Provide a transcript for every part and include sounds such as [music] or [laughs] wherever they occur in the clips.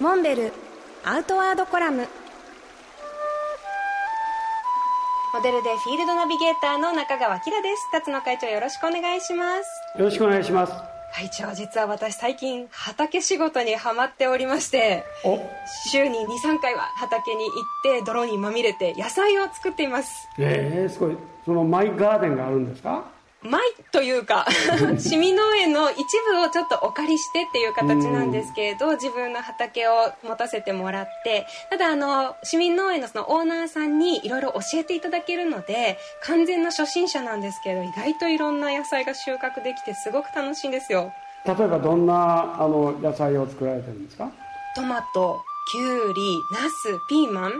モンベルアウトワードコラム。モデルでフィールドナビゲーターの中川きらです。辰野会長よろしくお願いします。よろしくお願いします。会長実は私最近畑仕事にはまっておりまして週に23回は畑に行って泥にまみれて野菜を作っています。ええー、すごい。そのマイガーデンがあるんですか？マイというか [laughs] 市民農園の一部をちょっとお借りしてっていう形なんですけれど自分の畑を持たせてもらってただあの市民農園のそのオーナーさんにいろいろ教えていただけるので完全な初心者なんですけど意外といろんな野菜が収穫できてすごく楽しいんですよ。例えばどんなあの野菜を作られてるんですか？トマトきゅうり、ナス、ピーマン。で、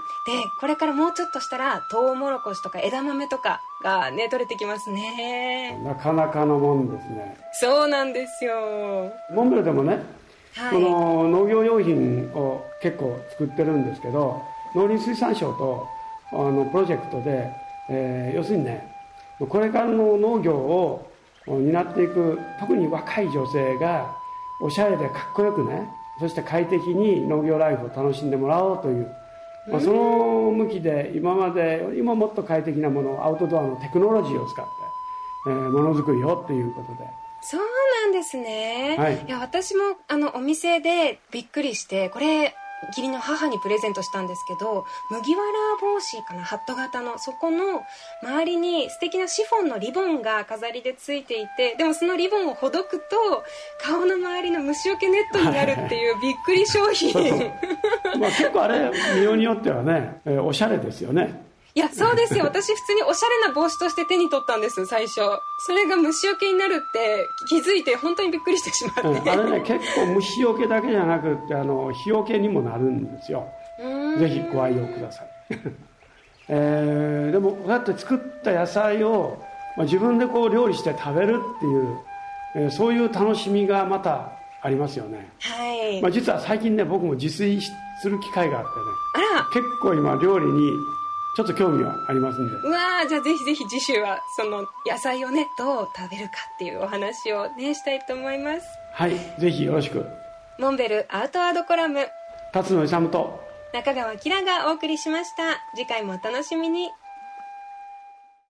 これからもうちょっとしたら、トウモロコシとか枝豆とかがね、取れてきますね。なかなかのもんですね。そうなんですよ。モンベルでもね、はい、この農業用品を結構作ってるんですけど、農林水産省とあのプロジェクトで、えー、要するにね、これからの農業を担っていく、特に若い女性が、おしゃれでかっこよくね、そして快適に農業ライフを楽しんでもらおうという、まあ、その向きで今まで今もっと快適なものアウトドアのテクノロジーを使って、えー、ものづくりをっていうことで。そうなんですね、はい、いや私もあのお店でびっくりしてこれ義理の母にプレゼントしたんですけど麦わら帽子かなハット型の。そこの周りに素敵なシフォンのリボンが飾りでついていてでもそのリボンをほどくと顔の周りの虫除けネットになるっていう [laughs] びっくり商品。[laughs] まあ結構あれ見ようによってはね、えー、おしゃれですよねいやそうですよ。私普通におしゃれな帽子として手に取ったんです最初。それが虫除けになるって気づいて本当にびっくりしてしまって、うん、あれね結構虫除けだけじゃなくてあの日よけにもなるんですよ。ぜひご愛用ください、[laughs] えー、でもこうやって作った野菜を、まあ、自分でこう料理して食べるっていう、えー、そういう楽しみがまたありますよね。はい、まあ、実は最近ね僕も自炊する機会があってね。あら。結構今料理にちょっと興味はありますんで。うわじゃあぜひぜひ次週は、その野菜をね、どう食べるかっていうお話をね、したいと思います。はい、ぜひよろしく。モンベルアウトワードコラム。辰野勇と中川きらがお送りしました。次回もお楽しみに。